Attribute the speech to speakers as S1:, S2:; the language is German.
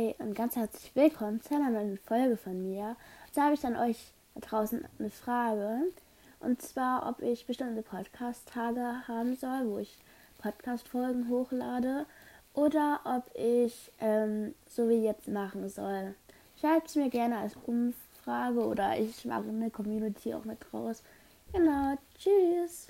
S1: Hi und ganz herzlich willkommen zu einer neuen Folge von mir. Da habe ich an euch da draußen eine Frage. Und zwar, ob ich bestimmte Podcast-Tage haben soll, wo ich Podcast-Folgen hochlade. Oder ob ich ähm, so wie jetzt machen soll. Schreibt es mir gerne als Umfrage oder ich mache eine Community auch mit raus. Genau, tschüss.